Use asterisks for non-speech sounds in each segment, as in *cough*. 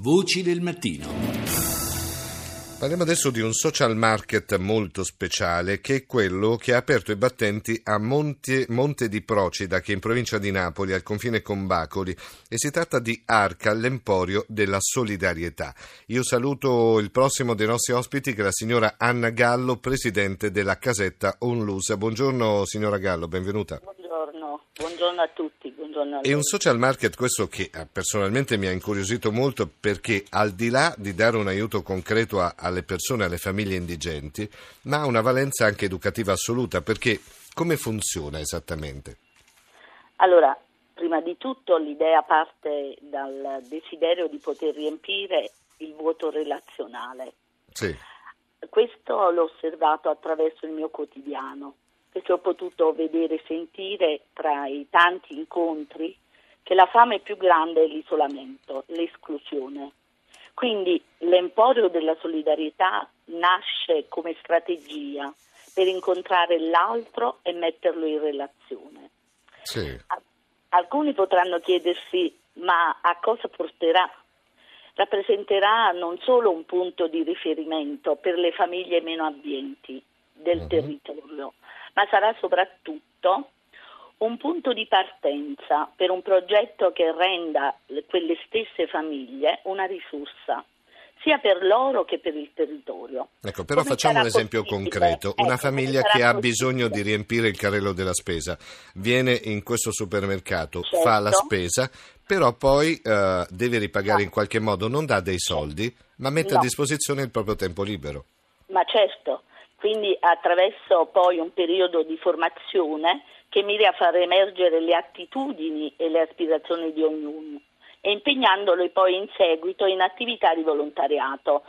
Voci del mattino. Parliamo adesso di un social market molto speciale che è quello che ha aperto i battenti a Monte, Monte, di Procida, che è in provincia di Napoli, al confine con Bacoli, e si tratta di Arca, l'emporio della solidarietà. Io saluto il prossimo dei nostri ospiti, che è la signora Anna Gallo, presidente della casetta Onlus. Buongiorno signora Gallo, benvenuta. Buongiorno, buongiorno a tutti. Buongiorno a è un social market questo che eh, personalmente mi ha incuriosito molto perché al di là di dare un aiuto concreto a, alle persone, alle famiglie indigenti, ma ha una valenza anche educativa assoluta perché come funziona esattamente? Allora, prima di tutto l'idea parte dal desiderio di poter riempire il vuoto relazionale. Sì. Questo l'ho osservato attraverso il mio quotidiano perché ho potuto vedere e sentire tra i tanti incontri che la fame più grande è l'isolamento, l'esclusione. Quindi l'emporio della solidarietà nasce come strategia per incontrare l'altro e metterlo in relazione. Sì. Alcuni potranno chiedersi ma a cosa porterà? Rappresenterà non solo un punto di riferimento per le famiglie meno abbienti del uh-huh. territorio, ma sarà soprattutto un punto di partenza per un progetto che renda quelle stesse famiglie una risorsa sia per loro che per il territorio. Ecco, però Come facciamo un esempio concreto. Una ecco, famiglia che ha bisogno di riempire il carrello della spesa, viene in questo supermercato, certo. fa la spesa, però poi uh, deve ripagare no. in qualche modo, non dà dei soldi, ma mette no. a disposizione il proprio tempo libero. Ma certo, quindi attraverso poi un periodo di formazione che mira a far emergere le attitudini e le aspirazioni di ognuno e impegnandolo poi in seguito in attività di volontariato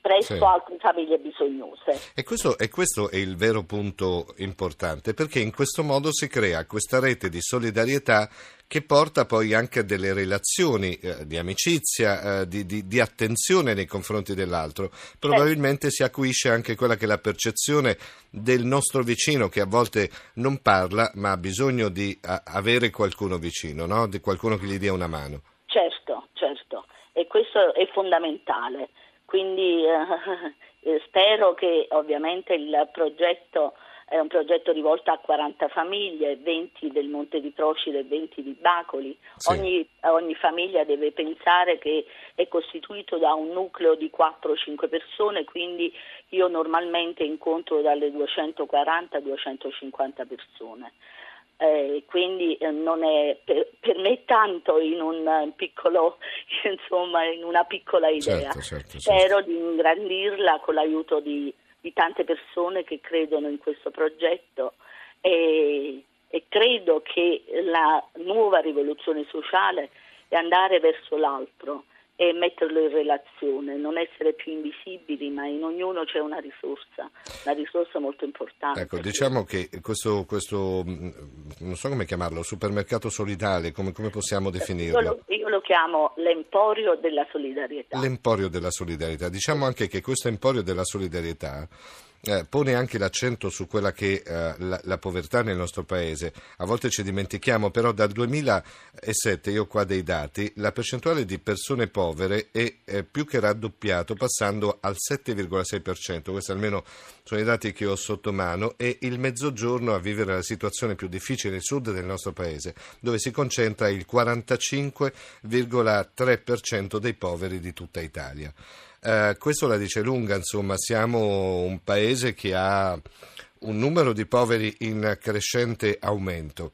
presso sì. altre famiglie bisognose. E questo, e questo, è il vero punto importante, perché in questo modo si crea questa rete di solidarietà che porta poi anche a delle relazioni eh, di amicizia, eh, di, di, di, attenzione nei confronti dell'altro. Probabilmente sì. si acuisce anche quella che è la percezione del nostro vicino che a volte non parla ma ha bisogno di a, avere qualcuno vicino, no? di qualcuno che gli dia una mano. Certo, certo, e questo è fondamentale. Quindi *laughs* eh, spero che ovviamente il progetto è un progetto rivolto a 40 famiglie, 20 del Monte di Procida e 20 di Bacoli. Sì. Ogni, ogni, famiglia deve pensare che è costituito da un nucleo di 4-5 persone, quindi io normalmente incontro dalle 240 a 250 persone eh, quindi eh, non è per, per, me tanto in un piccolo, *laughs* insomma, in una piccola idea. Certo, certo, certo. Spero di ingrandirla con l'aiuto di, di, tante persone che credono in questo progetto e, e credo che la nuova rivoluzione sociale è andare verso l'altro e metterlo in relazione, non essere più invisibili, ma in ognuno c'è una risorsa, una risorsa molto importante. Ecco, diciamo che questo, questo mm, non so come chiamarlo, supermercato solidale, come, come possiamo definirlo? Io lo, io lo, chiamo l'emporio della solidarietà. L'emporio della solidarietà. Diciamo anche che questo emporio della solidarietà eh, pone anche l'accento su quella che è eh, la, la, povertà nel nostro paese. A volte ci dimentichiamo, però dal 2007, io ho qua dei dati, la percentuale di persone povere è, è più che raddoppiato, passando al 7,6%. Questi almeno sono i dati che ho sotto mano e il mezzogiorno a vivere la situazione più difficile nel sud del nostro paese, dove si concentra il 45,3% dei poveri di tutta Italia. Eh, questo la dice lunga, insomma, siamo un paese che ha un numero di poveri in crescente aumento.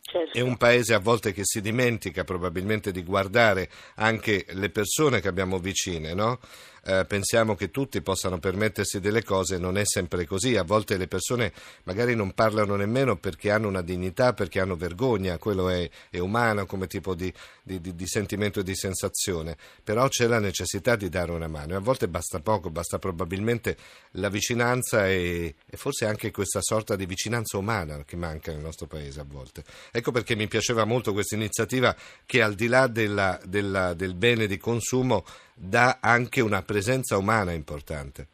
Certo. È un paese a volte che si dimentica probabilmente di guardare anche le persone che abbiamo vicine, no? Eh, pensiamo che tutti possano permettersi delle cose, non è sempre così. A volte le persone magari non parlano nemmeno perché hanno una dignità, perché hanno vergogna, quello è, è umano come tipo di, di, di, di, sentimento e di sensazione, però c'è la necessità di dare una mano e a volte basta poco, basta probabilmente la vicinanza e, e forse anche questa sorta di vicinanza umana che manca nel nostro paese a volte. Ecco perché mi piaceva molto questa iniziativa che al di là della, della, del bene di consumo dà anche una presenza umana importante.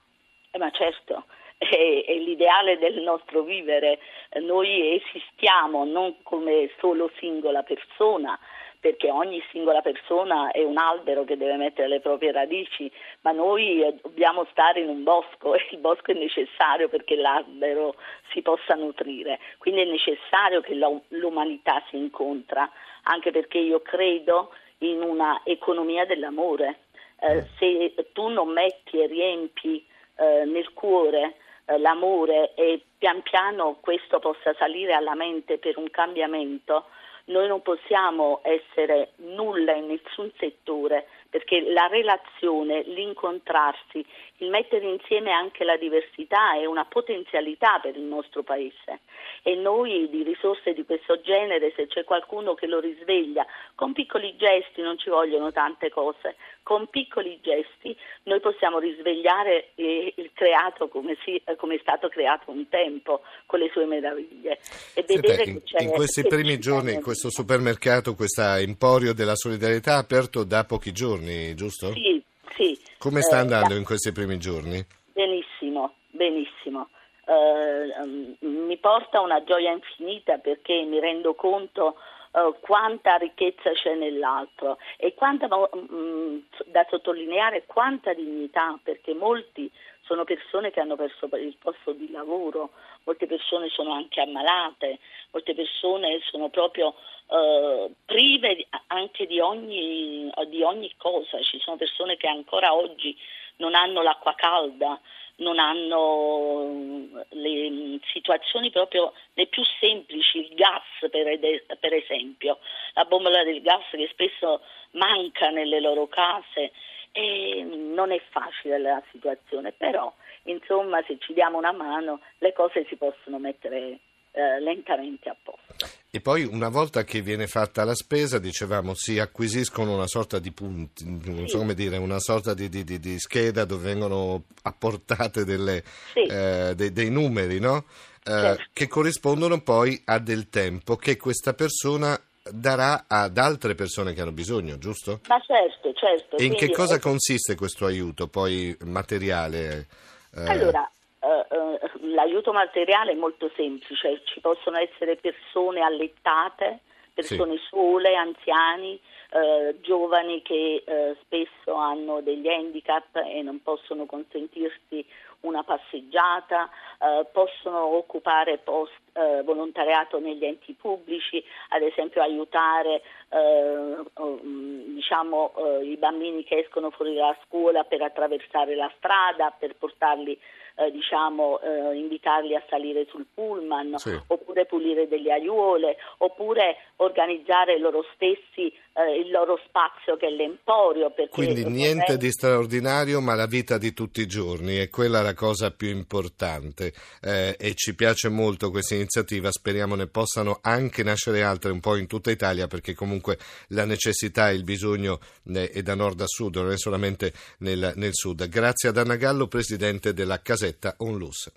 Eh, ma certo, è, è, l'ideale del nostro vivere. Noi esistiamo non come solo singola persona, perché ogni singola persona è un albero che deve mettere le proprie radici, ma noi eh, dobbiamo stare in un bosco e il bosco è necessario perché l'albero si possa nutrire, quindi è necessario che l'umanità si incontra, anche perché io credo in una economia dell'amore. Eh, se tu non metti e riempi eh, nel cuore eh, l'amore e pian piano questo possa salire alla mente per un cambiamento, noi non possiamo essere nulla in nessun settore perché la relazione, l'incontrarsi, il mettere insieme anche la diversità è una potenzialità per il nostro paese. E noi di risorse di questo genere, se c'è qualcuno che lo risveglia, con piccoli gesti, non ci vogliono tante cose, con piccoli gesti noi possiamo risvegliare eh, il creato come, si, come, è stato creato un tempo, con le sue meraviglie. E vedere in, che c'è, in questi primi giorni questo supermercato, questo emporio della solidarietà aperto da pochi giorni, giusto? Sì, sì. Come sta eh, andando eh, in questi primi giorni? Benissimo, benissimo. Uh, mi porta una gioia infinita perché mi rendo conto uh, quanta ricchezza c'è nell'altro e quanta, um, da sottolineare quanta dignità perché molti sono persone che hanno perso il posto di lavoro, molte persone sono anche ammalate, molte persone sono proprio uh, prive anche di ogni, di ogni cosa, ci sono persone che ancora oggi non hanno l'acqua calda, non hanno le situazioni proprio le più semplici, il gas per, esempio, la bombola del gas che spesso manca nelle loro case e non è facile la situazione, però insomma se ci diamo una mano le cose si possono mettere eh, lentamente a posto. E poi una volta che viene fatta la spesa, dicevamo, si acquisiscono una sorta di punti, non so come dire, una sorta di, di, di, di scheda dove vengono apportate delle, sì. eh, dei, dei, numeri, no? eh, certo. che corrispondono poi a del tempo che questa persona darà ad altre persone che hanno bisogno, giusto? Ma certo, certo. E in che cosa consiste questo aiuto poi materiale? Eh... Allora, uh, uh, l'aiuto materiale è molto semplice, ci possono essere persone allettate, persone sì. sole, anziani, uh, giovani che spesso hanno degli handicap e non possono consentirsi una passeggiata, eh, possono occupare post eh, volontariato negli enti pubblici, ad esempio aiutare eh, mm, diciamo, eh, i bambini che escono fuori dalla scuola per attraversare la strada, per portarli eh, diciamo, eh, invitarli a salire sul pullman, sì. Oppure pulire delle aiuole, oppure organizzare loro stessi eh, il loro spazio che è l'emporio. Quindi niente vorrei... di straordinario, ma la vita di tutti i giorni, è quella la cosa più importante eh, e ci piace molto questa iniziativa, speriamo ne possano anche nascere altre un po' in tutta Italia perché comunque la necessità e il bisogno eh, è da nord a sud, non è solamente nel, nel sud. Grazie ad Anna Gallo, Presidente della Casetta Onlus.